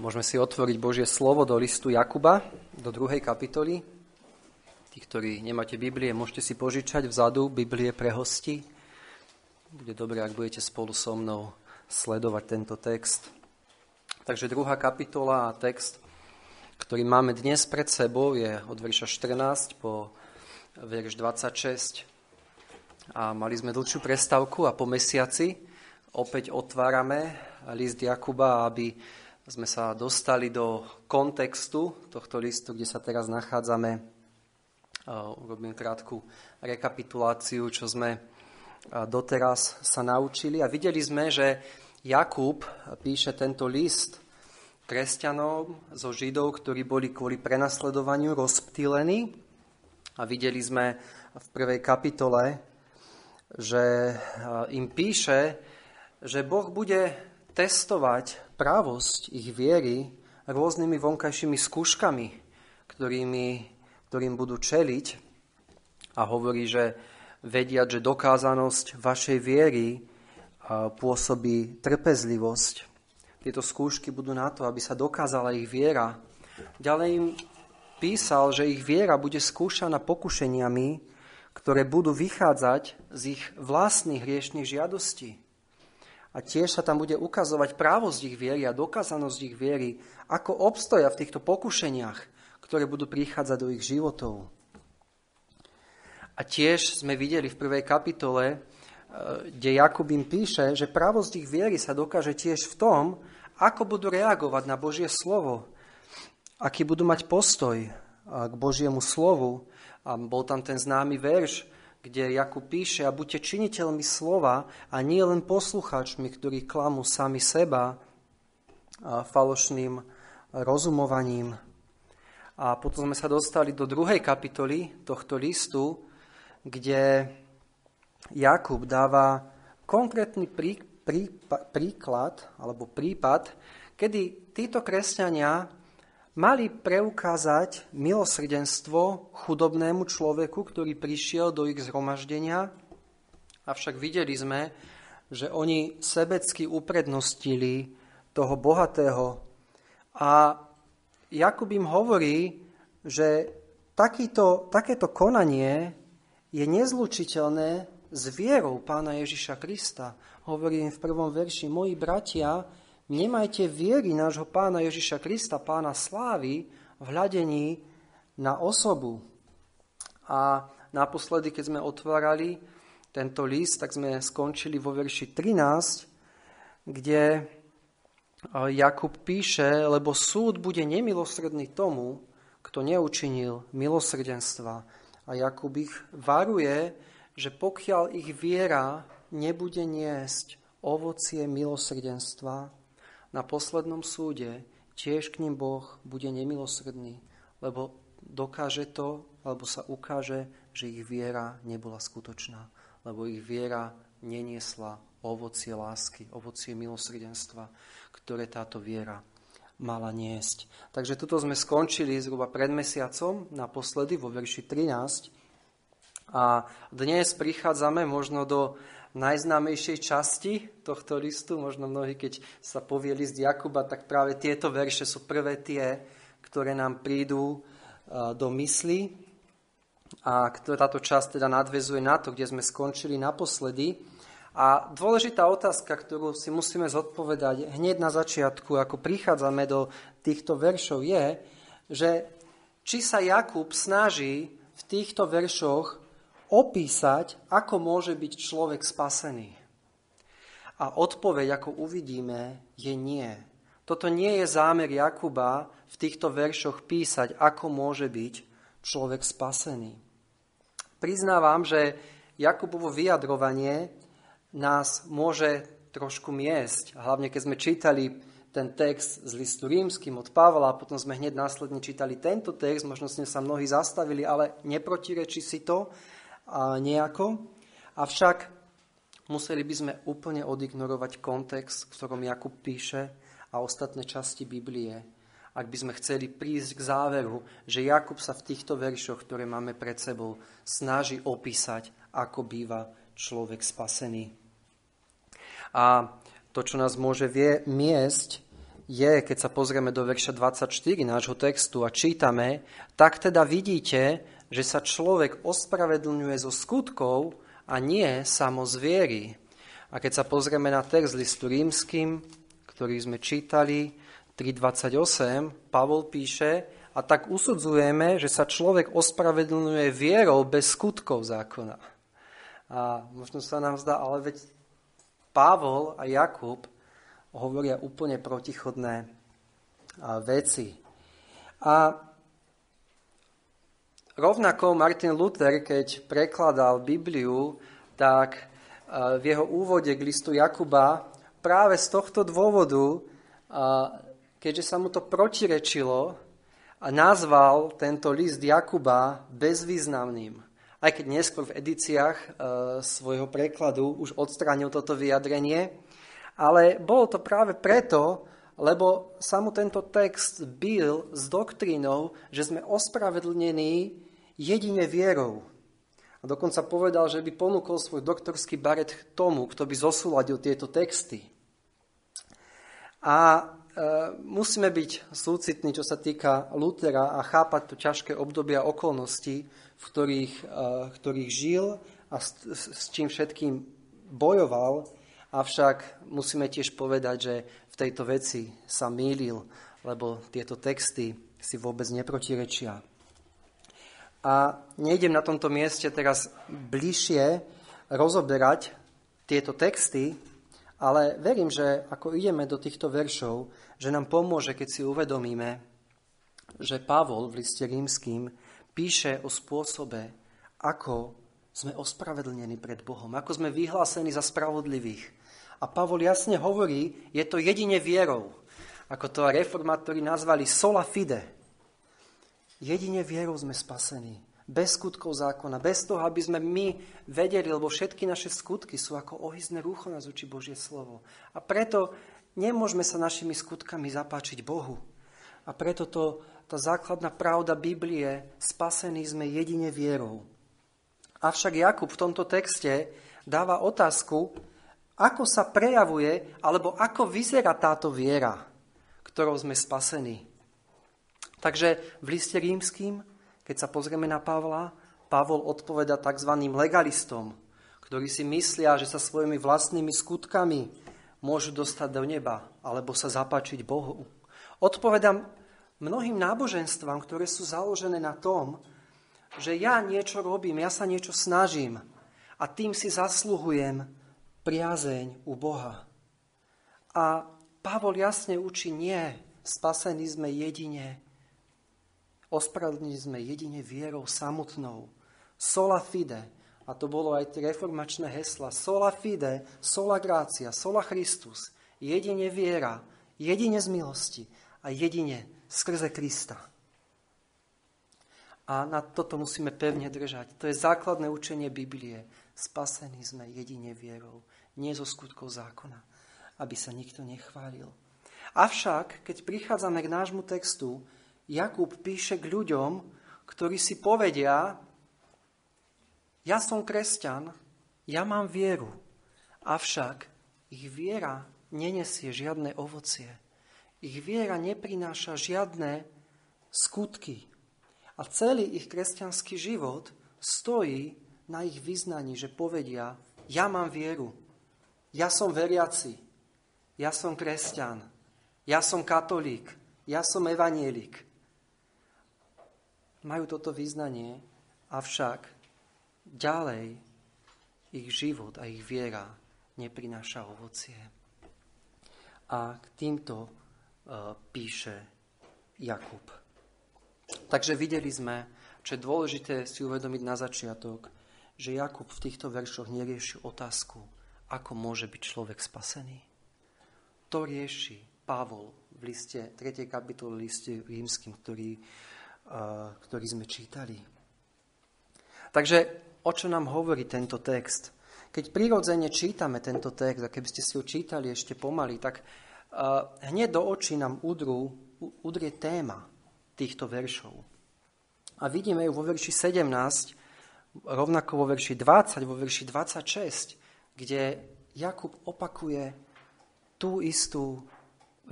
Môžeme si otvoriť Božie slovo do listu Jakuba, do druhej kapitoly. Tí, ktorí nemáte Biblie, môžete si požičať vzadu Biblie pre hosti. Bude dobré, ak budete spolu so mnou sledovať tento text. Takže druhá kapitola a text, ktorý máme dnes pred sebou, je od verša 14 po verš 26. A mali sme dlhšiu prestávku a po mesiaci opäť otvárame list Jakuba, aby sme sa dostali do kontextu tohto listu, kde sa teraz nachádzame. Urobím krátku rekapituláciu, čo sme doteraz sa naučili. A videli sme, že Jakub píše tento list kresťanom zo Židov, ktorí boli kvôli prenasledovaniu rozptýlení. A videli sme v prvej kapitole, že im píše, že Boh bude testovať právosť ich viery rôznymi vonkajšími skúškami, ktorými, ktorým budú čeliť. A hovorí, že vedia, že dokázanosť vašej viery pôsobí trpezlivosť. Tieto skúšky budú na to, aby sa dokázala ich viera. Ďalej im písal, že ich viera bude skúšaná pokušeniami, ktoré budú vychádzať z ich vlastných hriešných žiadostí. A tiež sa tam bude ukazovať právosť ich viery a dokázanosť ich viery, ako obstoja v týchto pokušeniach, ktoré budú prichádzať do ich životov. A tiež sme videli v prvej kapitole, e, kde Jakub im píše, že právosť ich viery sa dokáže tiež v tom, ako budú reagovať na Božie slovo, aký budú mať postoj k Božiemu slovu. A bol tam ten známy verš, kde Jakub píše, a buďte činiteľmi slova a nie len poslucháčmi, ktorí klamú sami seba a falošným rozumovaním. A potom sme sa dostali do druhej kapitoly tohto listu, kde Jakub dáva konkrétny prí, prí, príklad alebo prípad, kedy títo kresťania mali preukázať milosrdenstvo chudobnému človeku, ktorý prišiel do ich zhromaždenia, avšak videli sme, že oni sebecky uprednostili toho bohatého. A Jakub im hovorí, že takýto, takéto konanie je nezlučiteľné s vierou pána Ježiša Krista. Hovorí im v prvom verši, moji bratia, Nemajte viery nášho pána Ježiša Krista, pána slávy, v hľadení na osobu. A naposledy, keď sme otvárali tento list, tak sme skončili vo verši 13, kde Jakub píše, lebo súd bude nemilosredný tomu, kto neučinil milosrdenstva. A Jakub ich varuje, že pokiaľ ich viera nebude niesť ovocie milosrdenstva, na poslednom súde tiež k ním Boh bude nemilosrdný, lebo dokáže to, alebo sa ukáže, že ich viera nebola skutočná, lebo ich viera neniesla ovocie lásky, ovocie milosrdenstva, ktoré táto viera mala niesť. Takže tuto sme skončili zhruba pred mesiacom, naposledy vo verši 13. A dnes prichádzame možno do najznámejšej časti tohto listu. Možno mnohí, keď sa povie list Jakuba, tak práve tieto verše sú prvé tie, ktoré nám prídu e, do mysli. A táto časť teda nadvezuje na to, kde sme skončili naposledy. A dôležitá otázka, ktorú si musíme zodpovedať hneď na začiatku, ako prichádzame do týchto veršov, je, že či sa Jakub snaží v týchto veršoch opísať, ako môže byť človek spasený. A odpoveď, ako uvidíme, je nie. Toto nie je zámer Jakuba v týchto veršoch písať, ako môže byť človek spasený. Priznávam, že Jakubovo vyjadrovanie nás môže trošku miesť. Hlavne keď sme čítali ten text z listu rímským od Pavla a potom sme hneď následne čítali tento text, možno sme sa mnohí zastavili, ale neprotirečí si to nejako. Avšak museli by sme úplne odignorovať kontext, v ktorom Jakub píše a ostatné časti Biblie, ak by sme chceli prísť k záveru, že Jakub sa v týchto veršoch, ktoré máme pred sebou, snaží opísať, ako býva človek spasený. A to, čo nás môže vie, miesť, je, keď sa pozrieme do verša 24 nášho textu a čítame, tak teda vidíte, že sa človek ospravedlňuje zo skutkov a nie samo z viery. A keď sa pozrieme na text listu rímským, ktorý sme čítali, 3.28, Pavol píše, a tak usudzujeme, že sa človek ospravedlňuje vierou bez skutkov zákona. A možno sa nám zdá, ale veď Pavol a Jakub hovoria úplne protichodné veci. A rovnako Martin Luther, keď prekladal Bibliu, tak v jeho úvode k listu Jakuba práve z tohto dôvodu, keďže sa mu to protirečilo, a nazval tento list Jakuba bezvýznamným. Aj keď neskôr v edíciách e, svojho prekladu už odstránil toto vyjadrenie, ale bolo to práve preto, lebo sa mu tento text byl s doktrínou, že sme ospravedlnení jedine vierou. A dokonca povedal, že by ponúkol svoj doktorský baret tomu, kto by zosúladil tieto texty. A E, musíme byť súcitní, čo sa týka Lutera a chápať to ťažké obdobia okolností, v ktorých, e, ktorých žil a s, s čím všetkým bojoval, avšak musíme tiež povedať, že v tejto veci sa mýlil, lebo tieto texty si vôbec neprotirečia. A nejdem na tomto mieste teraz bližšie rozoberať tieto texty, ale verím, že ako ideme do týchto veršov, že nám pomôže, keď si uvedomíme, že Pavol v liste rímským píše o spôsobe, ako sme ospravedlnení pred Bohom, ako sme vyhlásení za spravodlivých. A Pavol jasne hovorí, je to jedine vierou, ako to reformátori nazvali sola fide. Jedine vierou sme spasení bez skutkov zákona, bez toho, aby sme my vedeli, lebo všetky naše skutky sú ako ohyzné rúcho na zuči Božie slovo. A preto nemôžeme sa našimi skutkami zapáčiť Bohu. A preto to, tá základná pravda Biblie, spasení sme jedine vierou. Avšak Jakub v tomto texte dáva otázku, ako sa prejavuje, alebo ako vyzerá táto viera, ktorou sme spasení. Takže v liste rímským keď sa pozrieme na Pavla, Pavol odpoveda tzv. legalistom, ktorí si myslia, že sa svojimi vlastnými skutkami môžu dostať do neba alebo sa zapáčiť Bohu. Odpovedám mnohým náboženstvám, ktoré sú založené na tom, že ja niečo robím, ja sa niečo snažím a tým si zasluhujem priazeň u Boha. A Pavol jasne učí, nie, spasení sme jedine Ospravedlnení sme jedine vierou samotnou. Sola fide. A to bolo aj tie reformačné hesla. Sola fide, sola gracia, sola Christus. Jedine viera, jedine z milosti a jedine skrze Krista. A na toto musíme pevne držať. To je základné učenie Biblie. Spasení sme jedine vierou, nie zo skutkov zákona, aby sa nikto nechválil. Avšak, keď prichádzame k nášmu textu, Jakub píše k ľuďom, ktorí si povedia, ja som kresťan, ja mám vieru, avšak ich viera nenesie žiadne ovocie. Ich viera neprináša žiadne skutky. A celý ich kresťanský život stojí na ich vyznaní, že povedia, ja mám vieru, ja som veriaci, ja som kresťan, ja som katolík, ja som evanielik majú toto význanie, avšak ďalej ich život a ich viera neprináša ovocie. A k týmto uh, píše Jakub. Takže videli sme, čo je dôležité si uvedomiť na začiatok, že Jakub v týchto veršoch nerieši otázku, ako môže byť človek spasený. To rieši Pavol v liste, 3. kapitole liste rímským, ktorý ktorý sme čítali. Takže o čo nám hovorí tento text? Keď prirodzene čítame tento text, a keby ste si ho čítali ešte pomaly, tak hneď do očí nám udrú, udrie téma týchto veršov. A vidíme ju vo verši 17, rovnako vo verši 20, vo verši 26, kde Jakub opakuje tú istú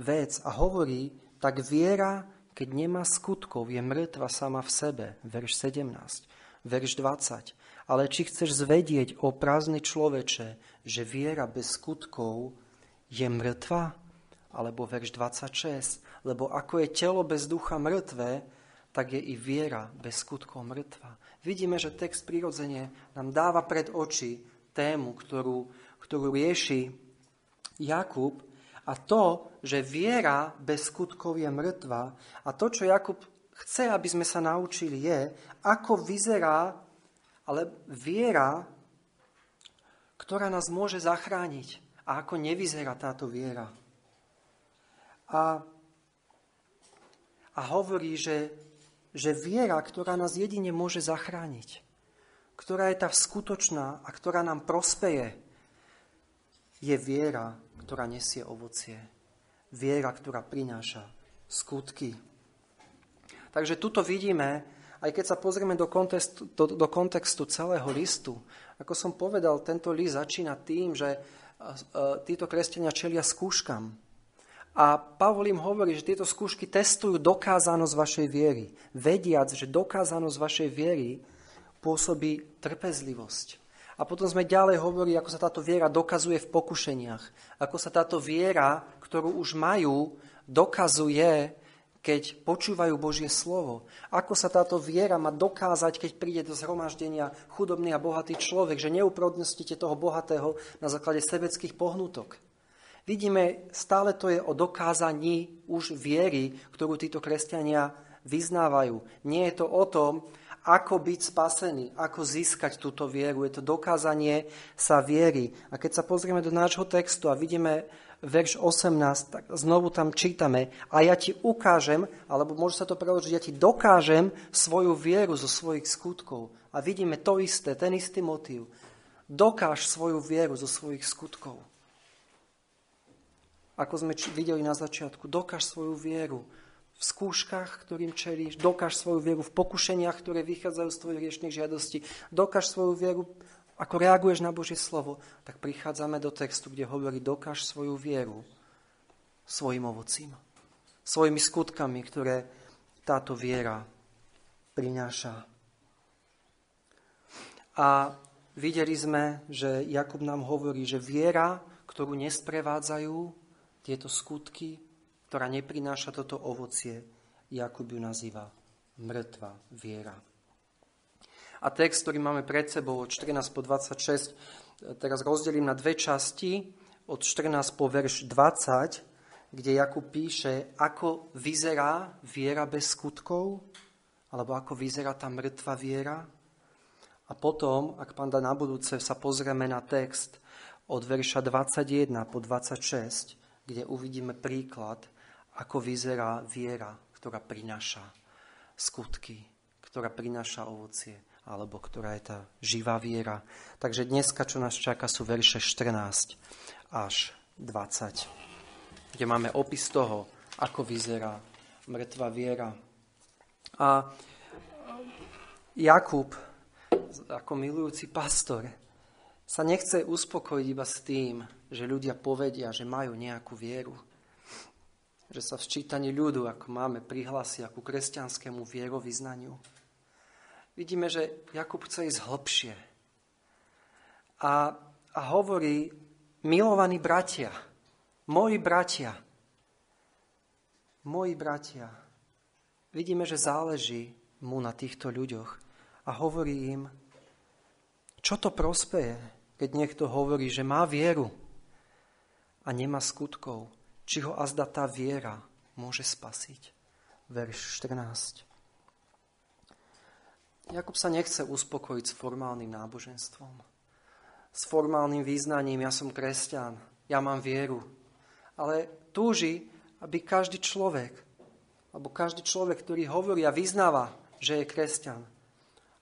vec a hovorí, tak viera, keď nemá skutkov, je mŕtva sama v sebe. Verš 17, verš 20. Ale či chceš zvedieť o prázdny človeče, že viera bez skutkov je mŕtva? Alebo verš 26. Lebo ako je telo bez ducha mŕtve, tak je i viera bez skutkov mŕtva. Vidíme, že text prirodzene nám dáva pred oči tému, ktorú, ktorú rieši Jakub a to, že viera bez skutkov je mŕtva a to, čo Jakub chce, aby sme sa naučili, je, ako vyzerá ale viera, ktorá nás môže zachrániť. A ako nevyzerá táto viera. A, a hovorí, že, že viera, ktorá nás jedine môže zachrániť, ktorá je tá skutočná a ktorá nám prospeje, je viera, ktorá nesie ovocie. Viera, ktorá prináša skutky. Takže tuto vidíme, aj keď sa pozrieme do kontextu, do, do kontextu celého listu, ako som povedal, tento list začína tým, že títo kresťania čelia skúškam. A Pavol im hovorí, že tieto skúšky testujú dokázanosť vašej viery, vediac, že dokázanosť vašej viery pôsobí trpezlivosť. A potom sme ďalej hovorili, ako sa táto viera dokazuje v pokušeniach. Ako sa táto viera, ktorú už majú, dokazuje keď počúvajú Božie slovo. Ako sa táto viera má dokázať, keď príde do zhromaždenia chudobný a bohatý človek, že neuprodnostíte toho bohatého na základe sebeckých pohnutok. Vidíme, stále to je o dokázaní už viery, ktorú títo kresťania vyznávajú. Nie je to o tom, ako byť spasený, ako získať túto vieru. Je to dokázanie sa viery. A keď sa pozrieme do nášho textu a vidíme verš 18, tak znovu tam čítame a ja ti ukážem, alebo môže sa to preložiť, ja ti dokážem svoju vieru zo svojich skutkov. A vidíme to isté, ten istý motív. Dokáž svoju vieru zo svojich skutkov. Ako sme videli na začiatku, dokáž svoju vieru v skúškach, ktorým čelíš, dokáž svoju vieru v pokušeniach, ktoré vychádzajú z tvojich riešných žiadostí, dokáž svoju vieru ako reaguješ na Božie slovo, tak prichádzame do textu, kde hovorí, dokáž svoju vieru svojim ovocím, svojimi skutkami, ktoré táto viera prináša. A videli sme, že Jakub nám hovorí, že viera, ktorú nesprevádzajú tieto skutky, ktorá neprináša toto ovocie, Jakub ju nazýva mŕtva viera. A text, ktorý máme pred sebou od 14 po 26, teraz rozdelím na dve časti, od 14 po verš 20, kde Jakub píše, ako vyzerá viera bez skutkov, alebo ako vyzerá tá mŕtva viera. A potom, ak pán dá na budúce, sa pozrieme na text od verša 21 po 26, kde uvidíme príklad, ako vyzerá viera, ktorá prináša skutky, ktorá prináša ovocie alebo ktorá je tá živá viera. Takže dneska, čo nás čaká, sú verše 14 až 20, kde máme opis toho, ako vyzerá mŕtva viera. A Jakub, ako milujúci pastor, sa nechce uspokojiť iba s tým, že ľudia povedia, že majú nejakú vieru. Že sa v sčítaní ľudu, ako máme, prihlásia ku kresťanskému vierovýznaniu vidíme, že Jakub chce ísť hlbšie. A, a hovorí, milovaní bratia, moji bratia, moji bratia, vidíme, že záleží mu na týchto ľuďoch a hovorí im, čo to prospeje, keď niekto hovorí, že má vieru a nemá skutkov, či ho azda tá viera môže spasiť. Verš 14. Jakub sa nechce uspokojiť s formálnym náboženstvom. S formálnym význaním, ja som kresťan, ja mám vieru. Ale túži, aby každý človek, alebo každý človek, ktorý hovorí a vyznáva, že je kresťan,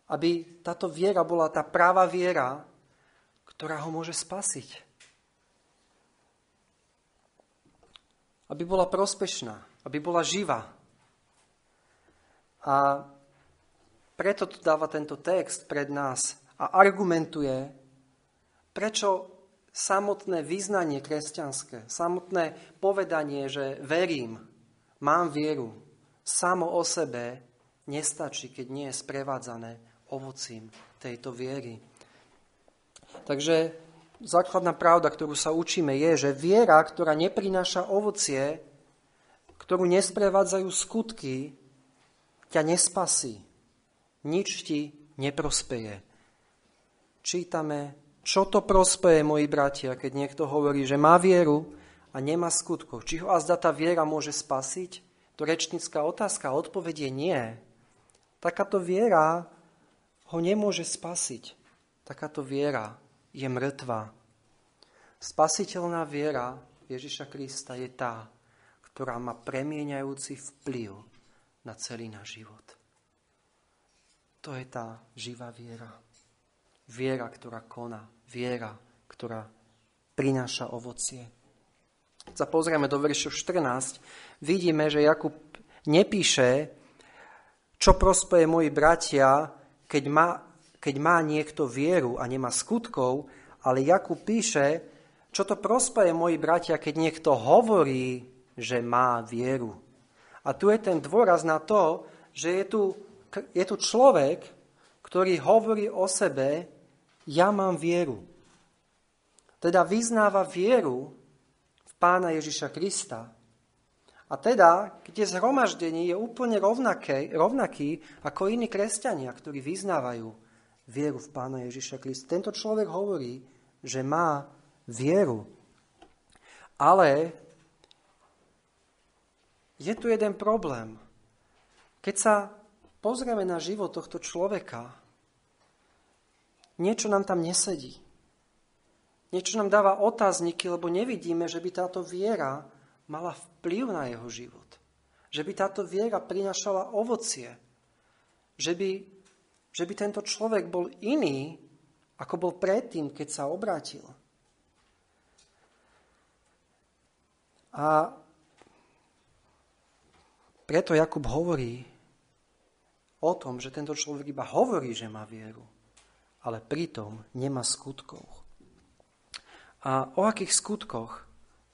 aby táto viera bola tá práva viera, ktorá ho môže spasiť. Aby bola prospešná, aby bola živá. A preto tu dáva tento text pred nás a argumentuje, prečo samotné význanie kresťanské, samotné povedanie, že verím, mám vieru, samo o sebe nestačí, keď nie je sprevádzané ovocím tejto viery. Takže základná pravda, ktorú sa učíme, je, že viera, ktorá neprináša ovocie, ktorú nesprevádzajú skutky, ťa nespasí. Nič ti neprospeje. Čítame, čo to prospeje, moji bratia, keď niekto hovorí, že má vieru a nemá skutkov. Či ho azda tá viera môže spasiť? To rečnická otázka, odpovedie nie. Takáto viera ho nemôže spasiť. Takáto viera je mŕtva. Spasiteľná viera Ježiša Krista je tá, ktorá má premieňajúci vplyv na celý náš život. To je tá živá viera. Viera, ktorá koná. Viera, ktorá prináša ovocie. Keď sa pozrieme do veršu 14, vidíme, že Jakub nepíše, čo prospeje moji bratia, keď má, keď má niekto vieru a nemá skutkov, ale Jakub píše, čo to prospeje moji bratia, keď niekto hovorí, že má vieru. A tu je ten dôraz na to, že je tu, je tu človek, ktorý hovorí o sebe, ja mám vieru. Teda vyznáva vieru v pána Ježiša Krista. A teda, keď je zhromaždení, je úplne rovnaké, rovnaký ako iní kresťania, ktorí vyznávajú vieru v pána Ježiša Krista. Tento človek hovorí, že má vieru. Ale je tu jeden problém. Keď sa pozrieme na život tohto človeka, niečo nám tam nesedí. Niečo nám dáva otázniky, lebo nevidíme, že by táto viera mala vplyv na jeho život. Že by táto viera prinašala ovocie. Že by, že by tento človek bol iný, ako bol predtým, keď sa obrátil. A preto Jakub hovorí o tom, že tento človek iba hovorí, že má vieru ale pritom nemá skutkov. A o akých skutkoch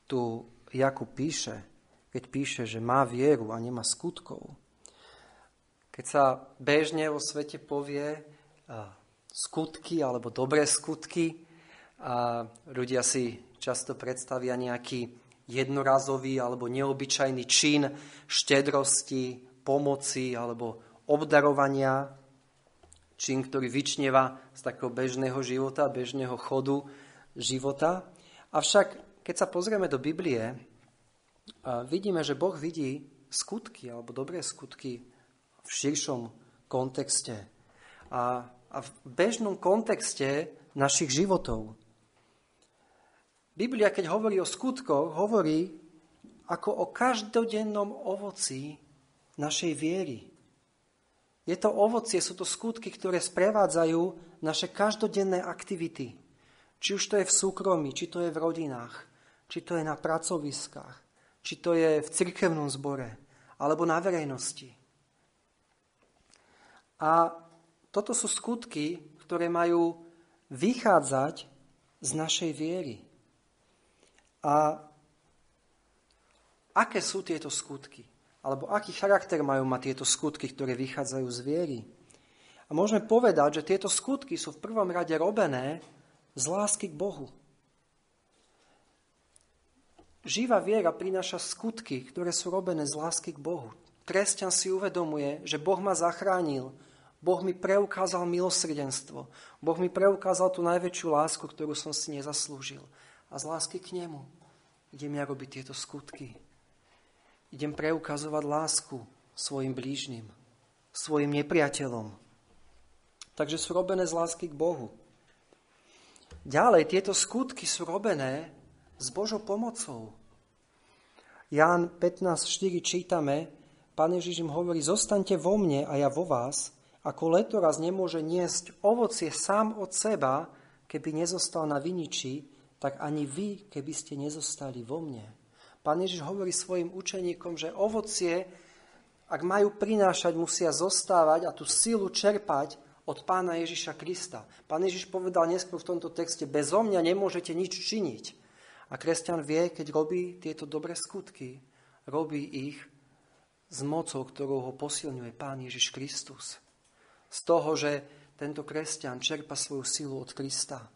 tu Jakub píše, keď píše, že má vieru a nemá skutkov? Keď sa bežne vo svete povie skutky alebo dobré skutky, a ľudia si často predstavia nejaký jednorazový alebo neobyčajný čin štedrosti, pomoci alebo obdarovania čin, ktorý vyčneva z takého bežného života, bežného chodu života. Avšak, keď sa pozrieme do Biblie, vidíme, že Boh vidí skutky alebo dobré skutky v širšom kontexte a, a v bežnom kontexte našich životov. Biblia, keď hovorí o skutkoch, hovorí ako o každodennom ovoci našej viery. Je to ovocie, sú to skutky, ktoré sprevádzajú naše každodenné aktivity. Či už to je v súkromí, či to je v rodinách, či to je na pracoviskách, či to je v cirkevnom zbore, alebo na verejnosti. A toto sú skutky, ktoré majú vychádzať z našej viery. A aké sú tieto skutky? alebo aký charakter majú mať tieto skutky, ktoré vychádzajú z viery. A môžeme povedať, že tieto skutky sú v prvom rade robené z lásky k Bohu. Živá viera prináša skutky, ktoré sú robené z lásky k Bohu. Kresťan si uvedomuje, že Boh ma zachránil, Boh mi preukázal milosrdenstvo, Boh mi preukázal tú najväčšiu lásku, ktorú som si nezaslúžil. A z lásky k nemu idem ja robiť tieto skutky. Idem preukazovať lásku svojim blížnym, svojim nepriateľom. Takže sú robené z lásky k Bohu. Ďalej, tieto skutky sú robené s Božou pomocou. Ján 15.4 čítame, Pán Ježiš im hovorí, zostaňte vo mne a ja vo vás, ako letoraz nemôže niesť ovocie sám od seba, keby nezostal na viniči, tak ani vy, keby ste nezostali vo mne. Pán Ježiš hovorí svojim učeníkom, že ovocie, ak majú prinášať, musia zostávať a tú silu čerpať od pána Ježiša Krista. Pán Ježiš povedal neskôr v tomto texte, bez mňa nemôžete nič činiť. A kresťan vie, keď robí tieto dobré skutky, robí ich s mocou, ktorou ho posilňuje Pán Ježiš Kristus. Z toho, že tento kresťan čerpa svoju silu od Krista,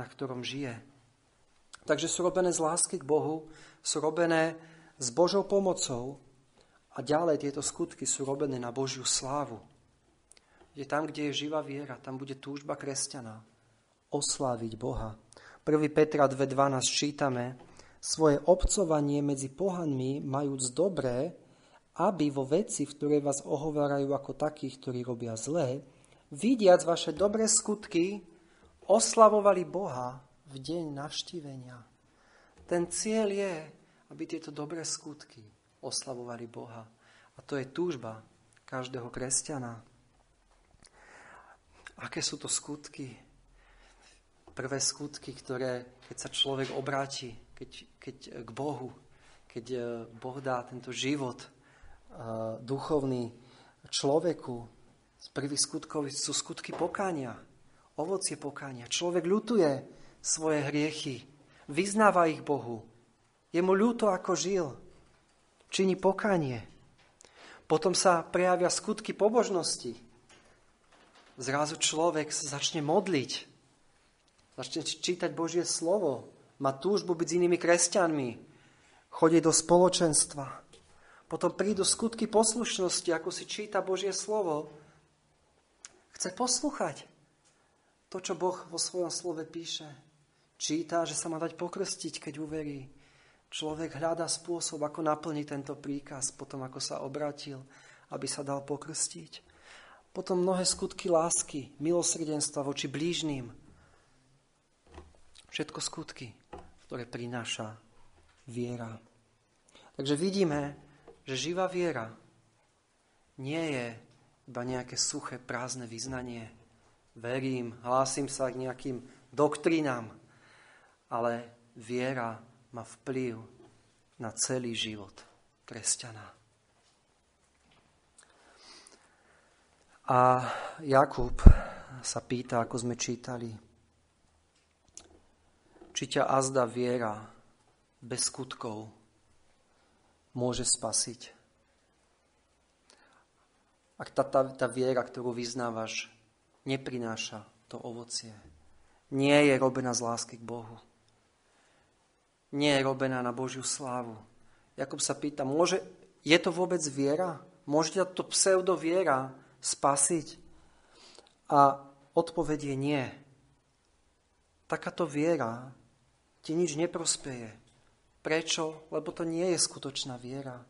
na ktorom žije. Takže sú robené z lásky k Bohu, sú robené s Božou pomocou a ďalej tieto skutky sú robené na Božiu slávu. Je tam, kde je živá viera, tam bude túžba kresťana osláviť Boha. 1. Petra 2.12 čítame, svoje obcovanie medzi pohanmi majúc dobré, aby vo veci, v ktorej vás ohovárajú ako takých, ktorí robia zlé, vidiac vaše dobré skutky, oslavovali Boha v deň navštívenia. Ten cieľ je, aby tieto dobré skutky oslavovali Boha. A to je túžba každého kresťana. Aké sú to skutky? Prvé skutky, ktoré, keď sa človek obráti keď, keď k Bohu, keď eh, Boh dá tento život duchovný človeku, z prvých skutkov sú skutky pokánia, ovocie pokánia. Človek ľutuje svoje hriechy, vyznáva ich Bohu. Je mu ľúto, ako žil. Činí pokánie. Potom sa prejavia skutky pobožnosti. Zrazu človek sa začne modliť. Začne čítať Božie slovo. Má túžbu byť s inými kresťanmi. Chodí do spoločenstva. Potom prídu skutky poslušnosti, ako si číta Božie slovo Chce poslúchať to, čo Boh vo svojom slove píše. Číta, že sa má dať pokrstiť, keď uverí. Človek hľadá spôsob, ako naplniť tento príkaz, potom ako sa obratil, aby sa dal pokrstiť. Potom mnohé skutky lásky, milosrdenstva voči blížným. Všetko skutky, ktoré prináša viera. Takže vidíme, že živá viera nie je iba nejaké suché, prázdne vyznanie. Verím, hlásim sa k nejakým doktrinám, ale viera má vplyv na celý život kresťana. A Jakub sa pýta, ako sme čítali, či ťa azda viera bez skutkov môže spasiť. Ak tá, tá, tá viera, ktorú vyznávaš, neprináša to ovocie, nie je robená z lásky k Bohu, nie je robená na Božiu slávu. Jakub sa pýta, môže, je to vôbec viera? Môže ťa to pseudoviera spasiť? A odpoveď je nie. Takáto viera ti nič neprospeje. Prečo? Lebo to nie je skutočná viera.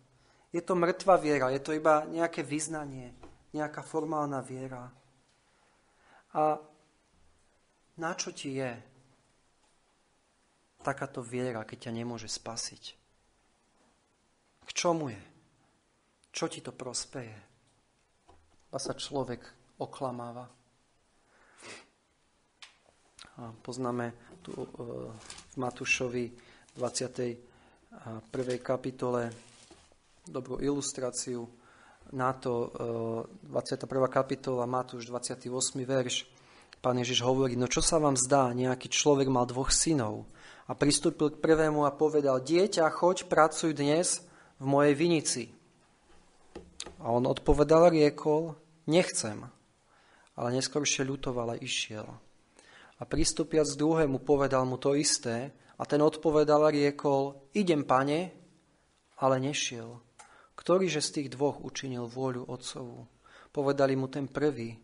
Je to mŕtva viera, je to iba nejaké vyznanie, nejaká formálna viera. A na čo ti je takáto viera, keď ťa nemôže spasiť? K čomu je? Čo ti to prospeje? A sa človek oklamáva. A poznáme tu e, v Matúšovi 21. kapitole dobrú ilustráciu na to 21. E, kapitola, Matúš 28. verš. Pán Ježiš hovorí, no čo sa vám zdá, nejaký človek mal dvoch synov a pristúpil k prvému a povedal, dieťa, choď, pracuj dnes v mojej vinici. A on odpovedal, riekol, nechcem, ale neskôršie ľutoval a išiel. A pristúpiac k druhému povedal mu to isté a ten odpovedal a riekol, idem, pane, ale nešiel. Ktorýže z tých dvoch učinil vôľu otcovú? Povedali mu ten prvý.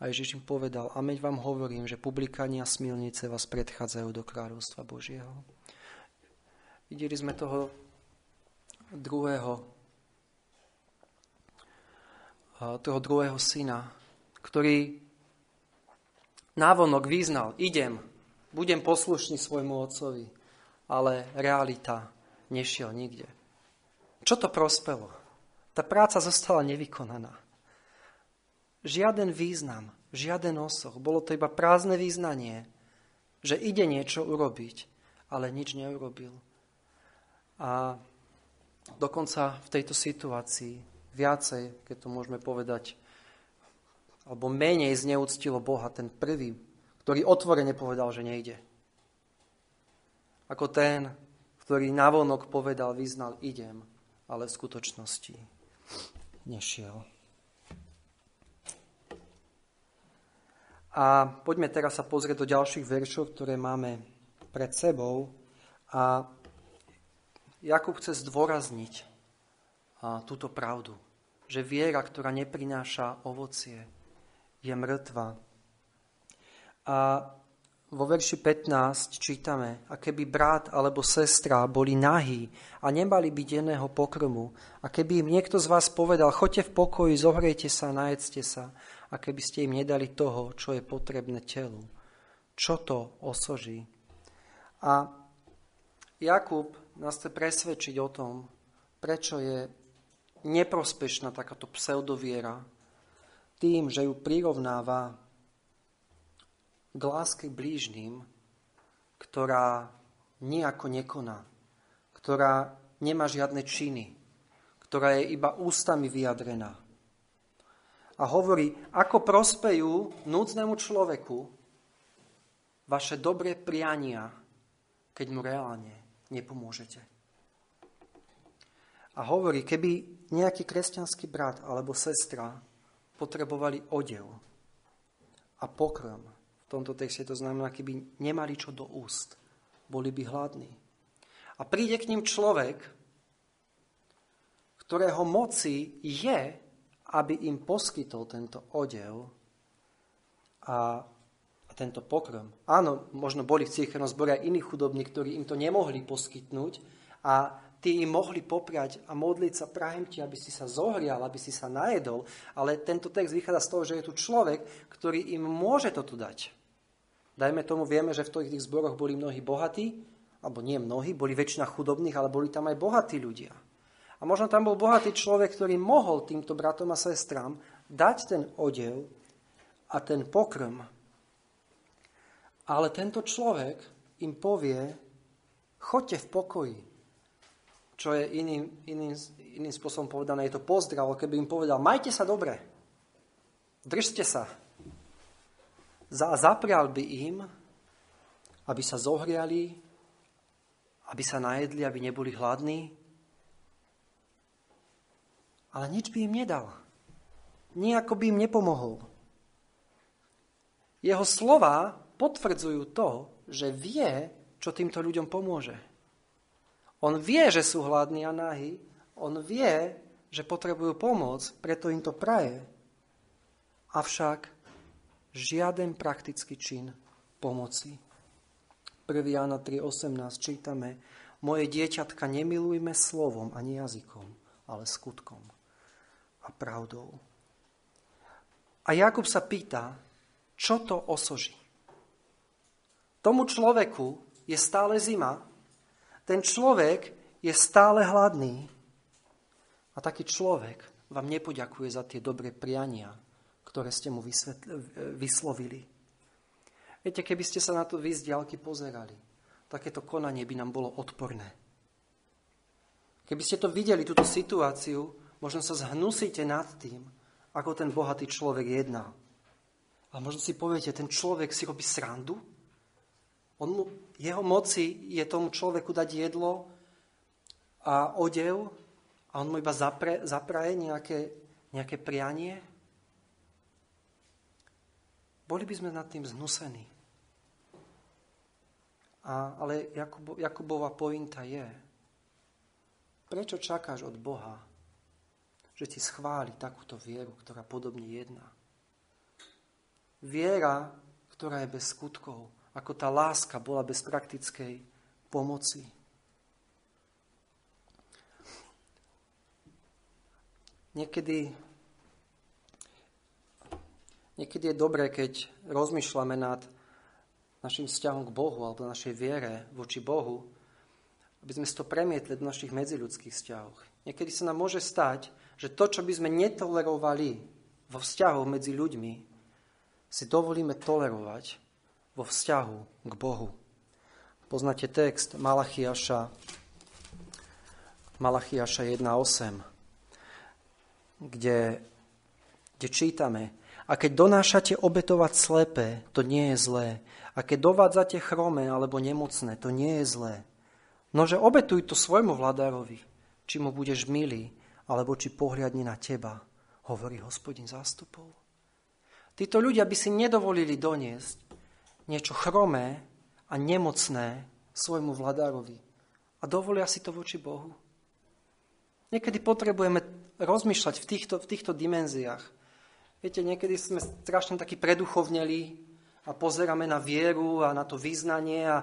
A Ježiš im povedal, ameň vám hovorím, že publikania smilnice vás predchádzajú do kráľovstva Božieho. Videli sme toho druhého, toho druhého syna, ktorý návonok význal, idem, budem poslušný svojmu otcovi, ale realita nešiel nikde. Čo to prospelo? Tá práca zostala nevykonaná. Žiaden význam, žiaden osoch. Bolo to iba prázdne význanie, že ide niečo urobiť, ale nič neurobil. A dokonca v tejto situácii viacej, keď to môžeme povedať, alebo menej zneúctilo Boha, ten prvý, ktorý otvorene povedal, že nejde. Ako ten, ktorý navonok povedal, vyznal, idem, ale v skutočnosti nešiel. A poďme teraz sa pozrieť do ďalších veršov, ktoré máme pred sebou. A Jakub chce zdôrazniť túto pravdu, že viera, ktorá neprináša ovocie, je mŕtva. A vo verši 15 čítame, a keby brat alebo sestra boli nahí a nemali by denného pokrmu, a keby im niekto z vás povedal, choďte v pokoji, zohrejte sa, najedzte sa, a keby ste im nedali toho, čo je potrebné telu, čo to osoží. A Jakub nás chce presvedčiť o tom, prečo je neprospešná takáto pseudoviera tým, že ju prirovnáva k láske blížným, ktorá nejako nekoná, ktorá nemá žiadne činy, ktorá je iba ústami vyjadrená. A hovorí, ako prospejú núdznemu človeku vaše dobré priania, keď mu reálne nepomôžete. A hovorí, keby nejaký kresťanský brat alebo sestra potrebovali odev a pokrm, tomto texte to znamená, keby nemali čo do úst, boli by hladní. A príde k ním človek, ktorého moci je, aby im poskytol tento odev a, a tento pokrm. Áno, možno boli v církevnom zbore aj iní chudobní, ktorí im to nemohli poskytnúť a tí im mohli popriať a modliť sa, prajem ti, aby si sa zohrial, aby si sa najedol, ale tento text vychádza z toho, že je tu človek, ktorý im môže to tu dať. Dajme tomu, vieme, že v tých zboroch boli mnohí bohatí, alebo nie mnohí, boli väčšina chudobných, ale boli tam aj bohatí ľudia. A možno tam bol bohatý človek, ktorý mohol týmto bratom a sestrám dať ten odev a ten pokrm. Ale tento človek im povie, choďte v pokoji, čo je iným, iným, iným spôsobom povedané, je to pozdrav, keby im povedal, majte sa dobre, držte sa. A zaprial by im, aby sa zohriali, aby sa najedli, aby neboli hladní. Ale nič by im nedal. Nijako by im nepomohol. Jeho slova potvrdzujú to, že vie, čo týmto ľuďom pomôže. On vie, že sú hladní a nahy. On vie, že potrebujú pomoc, preto im to praje. Avšak žiaden praktický čin pomoci. 1. Jana 3.18 čítame Moje dieťatka nemilujme slovom ani jazykom, ale skutkom a pravdou. A Jakub sa pýta, čo to osoží. Tomu človeku je stále zima, ten človek je stále hladný. A taký človek vám nepoďakuje za tie dobré priania, ktoré ste mu vyslovili. Viete, keby ste sa na to vy z diálky pozerali, takéto konanie by nám bolo odporné. Keby ste to videli, túto situáciu, možno sa zhnusíte nad tým, ako ten bohatý človek jedná. A možno si poviete, ten človek si robí srandu, on mu, jeho moci je tomu človeku dať jedlo a odev a on mu iba zapre, zapraje nejaké, nejaké prianie. Boli by sme nad tým znusení. A, ale Jakubo, Jakubova pointa je, prečo čakáš od Boha, že ti schváli takúto vieru, ktorá podobne jedná. Viera, ktorá je bez skutkov, ako tá láska bola bez praktickej pomoci. Niekedy, niekedy je dobré, keď rozmýšľame nad našim vzťahom k Bohu alebo našej viere voči Bohu, aby sme si to premietli do našich medziľudských vzťahov. Niekedy sa nám môže stať, že to, čo by sme netolerovali vo vzťahoch medzi ľuďmi, si dovolíme tolerovať vo vzťahu k Bohu. Poznáte text Malachiaša, Malachiaša 1.8, kde, kde čítame A keď donášate obetovať slepé, to nie je zlé. A keď dovádzate chromé alebo nemocné, to nie je zlé. Nože obetuj to svojmu vladárovi, či mu budeš milý, alebo či pohľadne na teba, hovorí hospodin zástupov. Títo ľudia by si nedovolili doniesť niečo chromé a nemocné svojmu vladárovi. A dovolia si to voči Bohu. Niekedy potrebujeme rozmýšľať v týchto, v týchto dimenziách. Viete, niekedy sme strašne takí preduchovneli a pozeráme na vieru a na to význanie a,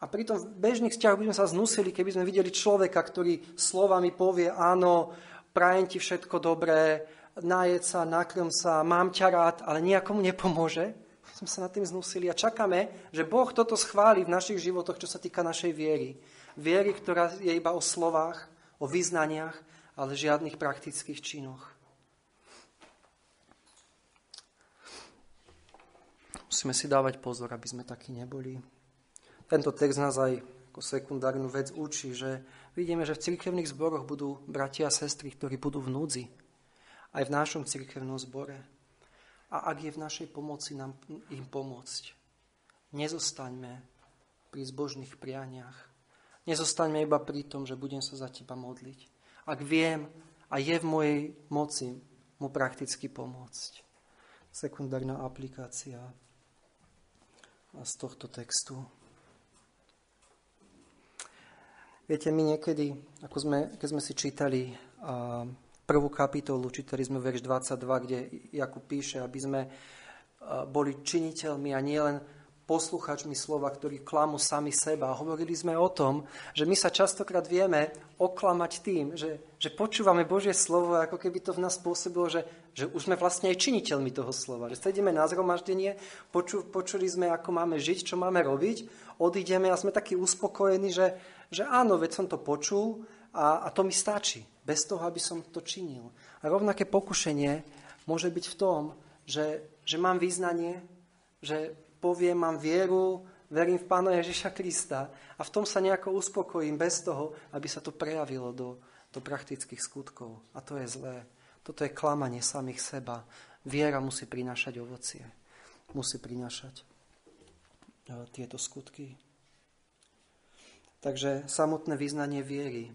a pritom v bežných vzťahoch by sme sa znusili, keby sme videli človeka, ktorý slovami povie áno, prajem ti všetko dobré, najed sa, nakrm sa, mám ťa rád, ale nijakomu nepomôže. Sme sa nad tým znusili a čakáme, že Boh toto schváli v našich životoch, čo sa týka našej viery. Viery, ktorá je iba o slovách, o vyznaniach, ale žiadnych praktických činoch. Musíme si dávať pozor, aby sme takí neboli. Tento text nás aj ako sekundárnu vec učí, že vidíme, že v cirkevných zboroch budú bratia a sestry, ktorí budú v núdzi. Aj v našom cirkevnom zbore a ak je v našej pomoci nám im pomôcť. Nezostaňme pri zbožných prianiach. Nezostaňme iba pri tom, že budem sa za teba modliť. Ak viem a je v mojej moci mu prakticky pomôcť. Sekundárna aplikácia z tohto textu. Viete, my niekedy, ako sme, keď sme si čítali prvú kapitolu, čítali sme verš 22, kde Jakub píše, aby sme boli činiteľmi a nielen posluchačmi slova, ktorí klamú sami seba. Hovorili sme o tom, že my sa častokrát vieme oklamať tým, že, že počúvame Božie slovo, ako keby to v nás spôsobilo, že, že už sme vlastne aj činiteľmi toho slova. Že sedíme na zhromaždenie, poču, počuli sme, ako máme žiť, čo máme robiť, odídeme a sme takí uspokojení, že, že áno, veď som to počul a, a to mi stačí bez toho, aby som to činil. A rovnaké pokušenie môže byť v tom, že, že mám význanie, že poviem, mám vieru, verím v Pána Ježiša Krista a v tom sa nejako uspokojím bez toho, aby sa to prejavilo do, do praktických skutkov. A to je zlé. Toto je klamanie samých seba. Viera musí prinášať ovocie. Musí prinášať e, tieto skutky. Takže samotné význanie viery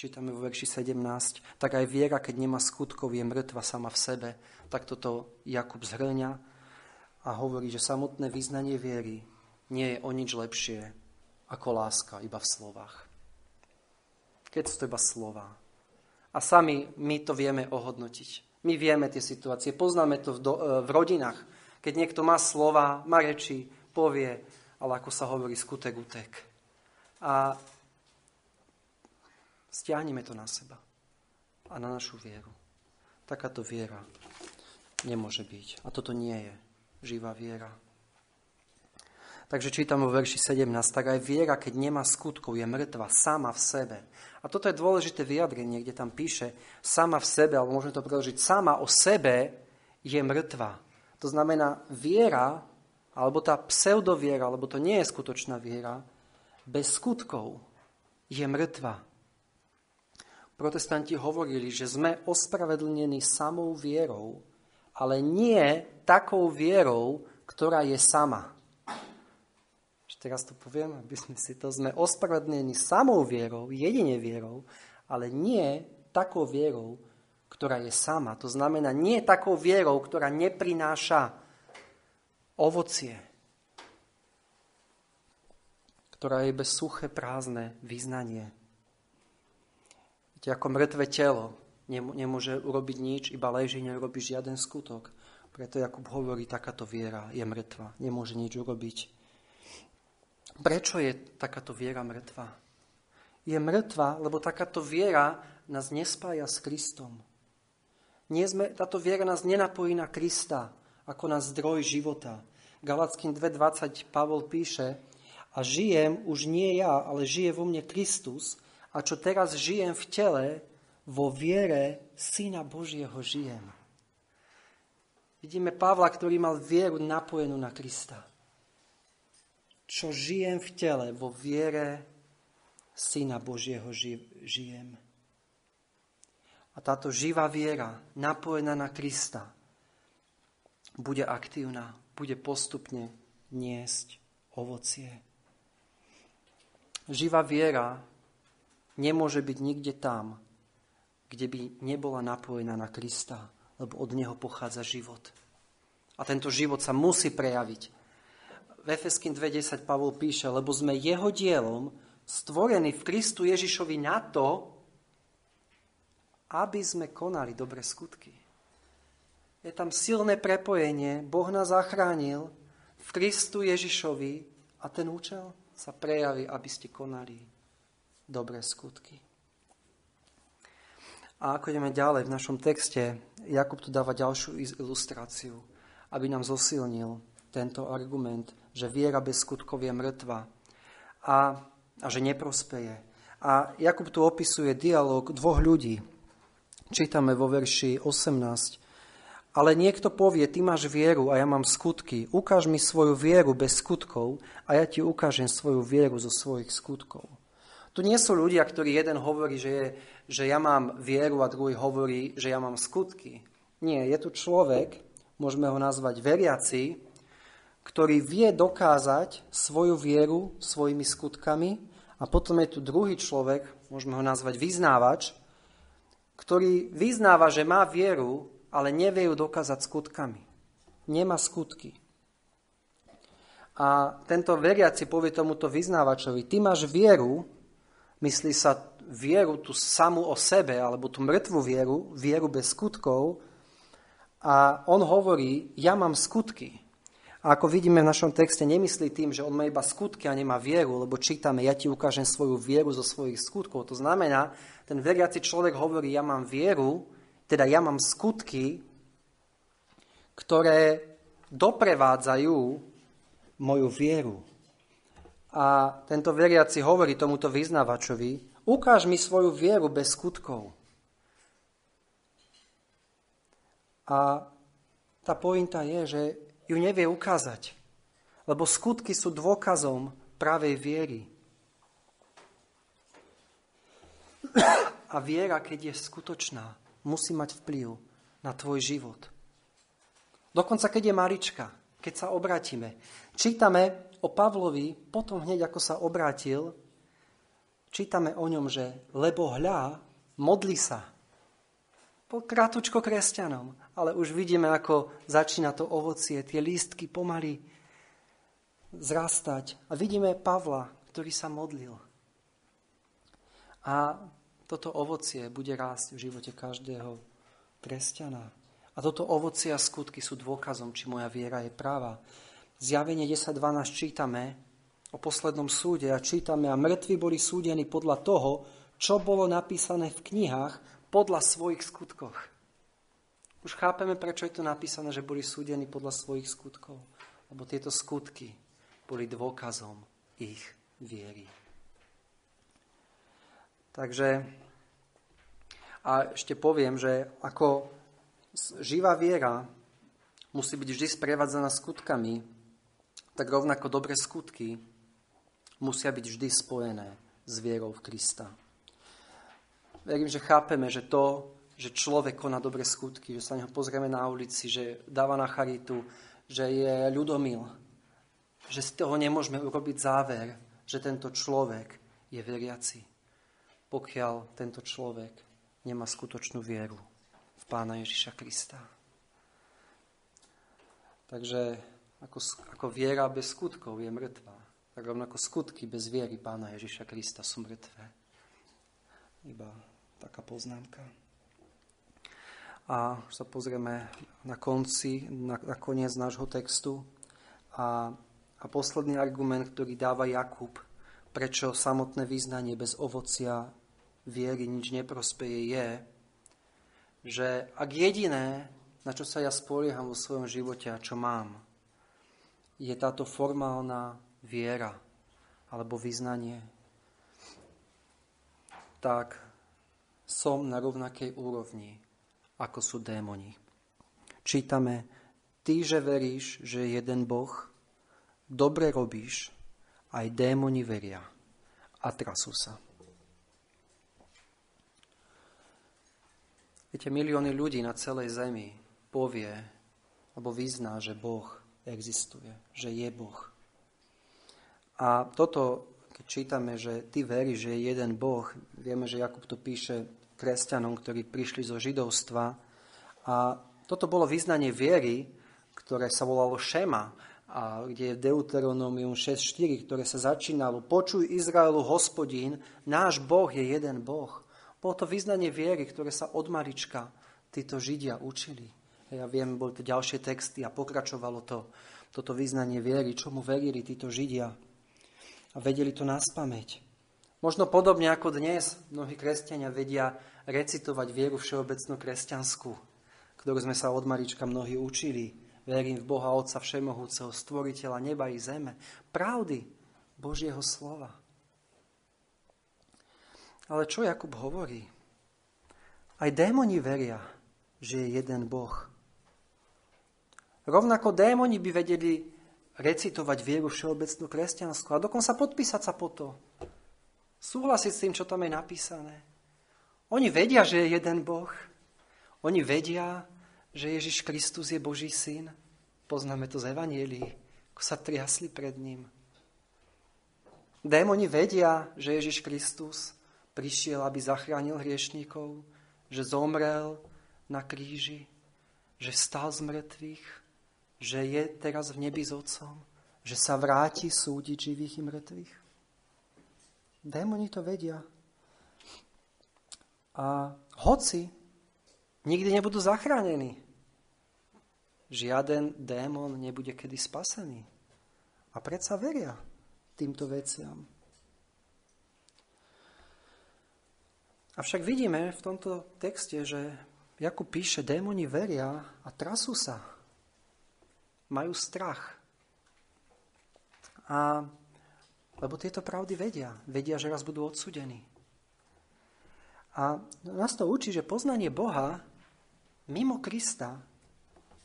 čítame vo verši 17, tak aj viera, keď nemá skutkov, je mŕtva sama v sebe. Tak toto Jakub zhrňa a hovorí, že samotné význanie viery nie je o nič lepšie ako láska iba v slovách. Keď sú to iba slova. A sami my to vieme ohodnotiť. My vieme tie situácie, poznáme to v, do, e, v rodinách. Keď niekto má slova, má reči, povie, ale ako sa hovorí, skutek utek. A Stiahneme to na seba a na našu vieru. Takáto viera nemôže byť. A toto nie je živá viera. Takže čítam vo verši 17, tak aj viera, keď nemá skutkov, je mŕtva sama v sebe. A toto je dôležité vyjadrenie, kde tam píše sama v sebe, alebo môžeme to preložiť, sama o sebe je mŕtva. To znamená, viera, alebo tá pseudoviera, alebo to nie je skutočná viera, bez skutkov je mŕtva. Protestanti hovorili, že sme ospravedlnení samou vierou, ale nie takou vierou, ktorá je sama. Teraz to poviem, aby sme si to... Sme ospravedlnení samou vierou, jedine vierou, ale nie takou vierou, ktorá je sama. To znamená, nie takou vierou, ktorá neprináša ovocie, ktorá je bez suché, prázdne vyznanie. Viete, ako mŕtve telo nemôže urobiť nič, iba leží, neurobi žiaden skutok. Preto Jakub hovorí, takáto viera je mŕtva, nemôže nič urobiť. Prečo je takáto viera mŕtva? Je mŕtva, lebo takáto viera nás nespája s Kristom. Nie sme, táto viera nás nenapojí na Krista ako na zdroj života. Galackým 2.20 Pavol píše, a žijem už nie ja, ale žije vo mne Kristus a čo teraz žijem v tele, vo viere Syna Božieho žijem. Vidíme Pavla, ktorý mal vieru napojenú na Krista. Čo žijem v tele, vo viere Syna Božieho žijem. A táto živá viera, napojená na Krista, bude aktívna, bude postupne niesť ovocie. Živá viera nemôže byť nikde tam, kde by nebola napojená na Krista, lebo od Neho pochádza život. A tento život sa musí prejaviť. V Efeským 2.10 Pavol píše, lebo sme Jeho dielom stvorení v Kristu Ježišovi na to, aby sme konali dobré skutky. Je tam silné prepojenie, Boh nás zachránil v Kristu Ježišovi a ten účel sa prejaví, aby ste konali dobré skutky. A ako ideme ďalej v našom texte, Jakub tu dáva ďalšiu ilustráciu, aby nám zosilnil tento argument, že viera bez skutkov je mŕtva a, a že neprospeje. A Jakub tu opisuje dialog dvoch ľudí. Čítame vo verši 18. Ale niekto povie, ty máš vieru a ja mám skutky. Ukáž mi svoju vieru bez skutkov a ja ti ukážem svoju vieru zo svojich skutkov. Tu nie sú ľudia, ktorí jeden hovorí, že, je, že ja mám vieru a druhý hovorí, že ja mám skutky. Nie, je tu človek, môžeme ho nazvať veriaci, ktorý vie dokázať svoju vieru svojimi skutkami a potom je tu druhý človek, môžeme ho nazvať vyznávač, ktorý vyznáva, že má vieru, ale nevie ju dokázať skutkami. Nemá skutky. A tento veriaci povie tomuto vyznávačovi, ty máš vieru, myslí sa vieru tu samú o sebe, alebo tú mŕtvú vieru, vieru bez skutkov. A on hovorí, ja mám skutky. A ako vidíme v našom texte, nemyslí tým, že on má iba skutky a nemá vieru, lebo čítame, ja ti ukážem svoju vieru zo svojich skutkov. To znamená, ten veriaci človek hovorí, ja mám vieru, teda ja mám skutky, ktoré doprevádzajú moju vieru. A tento veriaci hovorí tomuto vyznávačovi, ukáž mi svoju vieru bez skutkov. A tá pointa je, že ju nevie ukázať, lebo skutky sú dôkazom pravej viery. A viera, keď je skutočná, musí mať vplyv na tvoj život. Dokonca keď je malička, keď sa obratíme. Čítame o Pavlovi, potom hneď ako sa obrátil, čítame o ňom, že lebo hľa, modli sa. Po krátučko kresťanom, ale už vidíme, ako začína to ovocie, tie lístky pomaly zrastať. A vidíme Pavla, ktorý sa modlil. A toto ovocie bude rásť v živote každého kresťana. A toto ovocie a skutky sú dôkazom, či moja viera je práva. Zjavenie 10.12 čítame o poslednom súde a čítame a mŕtvi boli súdení podľa toho, čo bolo napísané v knihách podľa svojich skutkoch. Už chápeme, prečo je to napísané, že boli súdení podľa svojich skutkov. Lebo tieto skutky boli dôkazom ich viery. Takže a ešte poviem, že ako živá viera musí byť vždy sprevádzaná skutkami, tak rovnako dobré skutky musia byť vždy spojené s vierou v Krista. Verím, že chápeme, že to, že človek koná dobré skutky, že sa neho pozrieme na ulici, že dáva na charitu, že je ľudomil, že z toho nemôžeme urobiť záver, že tento človek je veriaci, pokiaľ tento človek nemá skutočnú vieru v Pána Ježiša Krista. Takže ako, ako viera bez skutkov je mŕtva, tak rovnako skutky bez viery Pána Ježiša Krista sú mŕtve. Iba taká poznámka. A už sa pozrieme na konci, na, na koniec nášho textu. A, a posledný argument, ktorý dáva Jakub, prečo samotné význanie bez ovocia viery nič neprospeje, je, že ak jediné, na čo sa ja spolieham vo svojom živote a čo mám, je táto formálna viera alebo vyznanie, tak som na rovnakej úrovni, ako sú démoni. Čítame, ty, že veríš, že je jeden Boh, dobre robíš, aj démoni veria a trasú sa. Viete, milióny ľudí na celej zemi povie, lebo vyzná, že Boh existuje, že je Boh. A toto, keď čítame, že ty veríš, že je jeden Boh, vieme, že Jakub to píše kresťanom, ktorí prišli zo židovstva. A toto bolo vyznanie viery, ktoré sa volalo Šema, a kde je Deuteronomium 6.4, ktoré sa začínalo Počuj Izraelu, hospodín, náš Boh je jeden Boh. Bolo to vyznanie viery, ktoré sa od malička títo Židia učili. Ja viem, boli to ďalšie texty a pokračovalo to, toto vyznanie viery, čomu verili títo Židia. A vedeli to nás pamäť. Možno podobne ako dnes mnohí kresťania vedia recitovať vieru všeobecnú kresťanskú, ktorú sme sa od malička mnohí učili Verím v Boha Otca Všemohúceho, Stvoriteľa neba i zeme. Pravdy Božieho slova. Ale čo Jakub hovorí? Aj démoni veria, že je jeden Boh. Rovnako démoni by vedeli recitovať vieru všeobecnú kresťanskú a dokonca podpísať sa po to. Súhlasiť s tým, čo tam je napísané. Oni vedia, že je jeden Boh. Oni vedia, že Ježiš Kristus je Boží syn. Poznáme to z Evanielii, ako sa triasli pred ním. Démoni vedia, že Ježiš Kristus prišiel, aby zachránil hriešníkov, že zomrel na kríži, že stal z mŕtvych, že je teraz v nebi s Otcom, že sa vráti súdiť živých i mŕtvych. Démoni to vedia. A hoci nikdy nebudú zachránení, žiaden démon nebude kedy spasený. A predsa veria týmto veciam. Avšak vidíme v tomto texte, že Jakub píše, démoni veria a trasú sa. Majú strach. A lebo tieto pravdy vedia. Vedia, že raz budú odsudení. A nás to učí, že poznanie Boha mimo Krista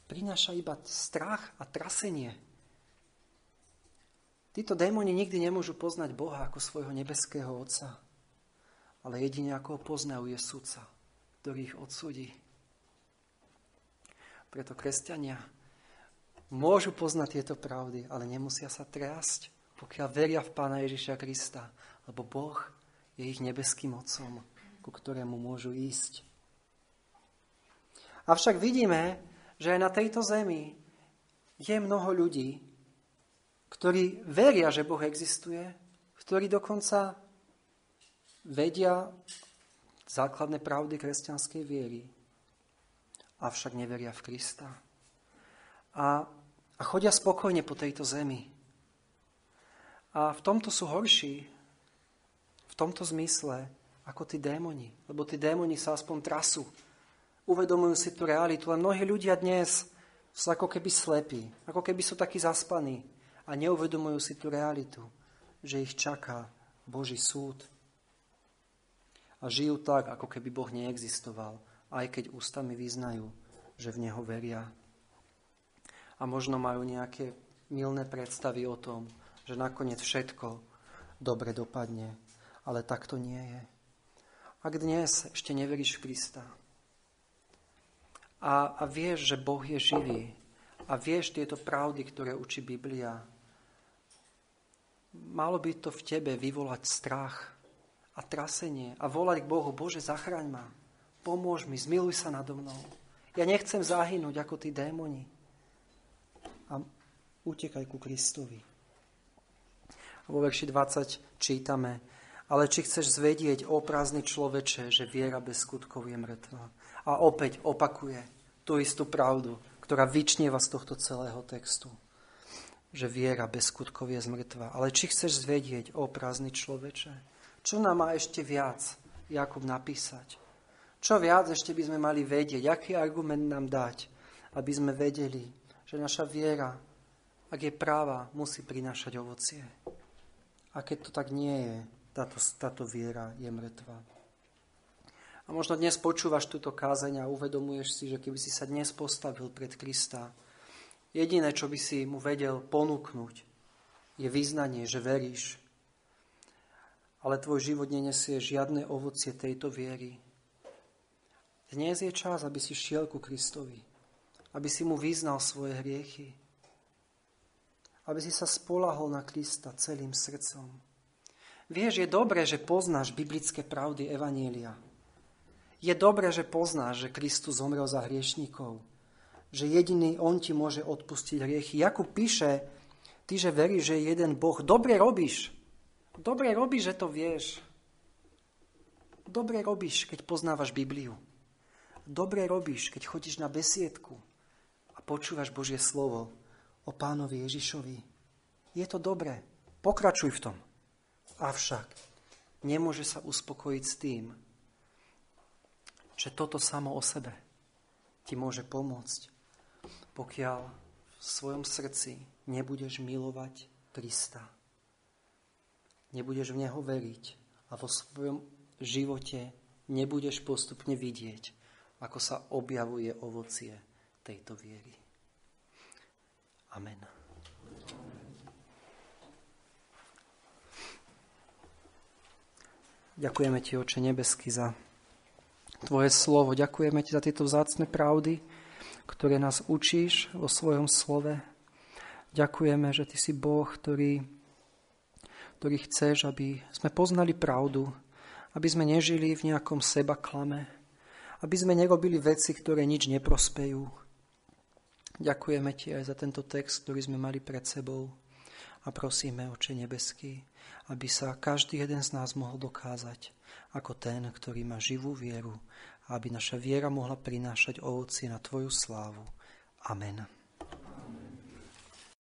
prináša iba strach a trasenie. Títo démoni nikdy nemôžu poznať Boha ako svojho nebeského Otca, ale jedine ako ho poznajú je sudca, ktorý ich odsudí. Preto kresťania môžu poznať tieto pravdy, ale nemusia sa triasť, pokiaľ veria v Pána Ježiša Krista, lebo Boh je ich nebeským Otcom, ku ktorému môžu ísť. Avšak vidíme, že aj na tejto zemi je mnoho ľudí, ktorí veria, že Boh existuje, ktorí dokonca vedia základné pravdy kresťanskej viery, avšak neveria v Krista. A, a chodia spokojne po tejto zemi. A v tomto sú horší, v tomto zmysle, ako tí démoni. Lebo tí démoni sa aspoň trasú uvedomujú si tú realitu. A mnohí ľudia dnes sú ako keby slepí, ako keby sú takí zaspaní a neuvedomujú si tú realitu, že ich čaká Boží súd. A žijú tak, ako keby Boh neexistoval, aj keď ústami vyznajú, že v Neho veria. A možno majú nejaké milné predstavy o tom, že nakoniec všetko dobre dopadne, ale tak to nie je. Ak dnes ešte neveríš v Krista, a, a vieš, že Boh je živý a vieš tieto pravdy, ktoré učí Biblia, malo by to v tebe vyvolať strach a trasenie a volať k Bohu, Bože, zachraň ma, pomôž mi, zmiluj sa nado mnou. Ja nechcem zahynúť ako tí démoni. A utekaj ku Kristovi. Vo verši 20 čítame, ale či chceš zvedieť, o prázdny človeče, že viera bez skutkov je mŕtva a opäť opakuje tú istú pravdu, ktorá vyčnieva z tohto celého textu. Že viera bez skutkov je zmrtva. Ale či chceš zvedieť, o prázdny človeče, čo nám má ešte viac Jakub napísať? Čo viac ešte by sme mali vedieť? Aký argument nám dať, aby sme vedeli, že naša viera, ak je práva, musí prinášať ovocie. A keď to tak nie je, táto, táto viera je mŕtva. A možno dnes počúvaš túto kázeň a uvedomuješ si, že keby si sa dnes postavil pred Krista, jediné, čo by si mu vedel ponúknuť, je vyznanie, že veríš. Ale tvoj život nenesie žiadne ovocie tejto viery. Dnes je čas, aby si šiel ku Kristovi. aby si mu vyznal svoje hriechy, aby si sa spolahol na Krista celým srdcom. Vieš, je dobré, že poznáš biblické pravdy Evanielia. Je dobré, že poznáš, že Kristus zomrel za hriešníkov. Že jediný On ti môže odpustiť hriechy. Jakub píše, ty, že veríš, že je jeden Boh. Dobre robíš. Dobre robíš, že to vieš. Dobre robíš, keď poznávaš Bibliu. Dobre robíš, keď chodíš na besiedku a počúvaš Božie slovo o pánovi Ježišovi. Je to dobré. Pokračuj v tom. Avšak nemôže sa uspokojiť s tým, že toto samo o sebe ti môže pomôcť, pokiaľ v svojom srdci nebudeš milovať Krista. Nebudeš v Neho veriť a vo svojom živote nebudeš postupne vidieť, ako sa objavuje ovocie tejto viery. Amen. Ďakujeme Ti, Oče nebesky, za Tvoje slovo. Ďakujeme Ti za tieto vzácne pravdy, ktoré nás učíš vo svojom slove. Ďakujeme, že Ty si Boh, ktorý, ktorý chceš, aby sme poznali pravdu, aby sme nežili v nejakom seba klame, aby sme nerobili veci, ktoré nič neprospejú. Ďakujeme Ti aj za tento text, ktorý sme mali pred sebou a prosíme, Oče nebeský, aby sa každý jeden z nás mohol dokázať ako ten, ktorý má živú vieru aby naša viera mohla prinášať ovoci na Tvoju slávu. Amen.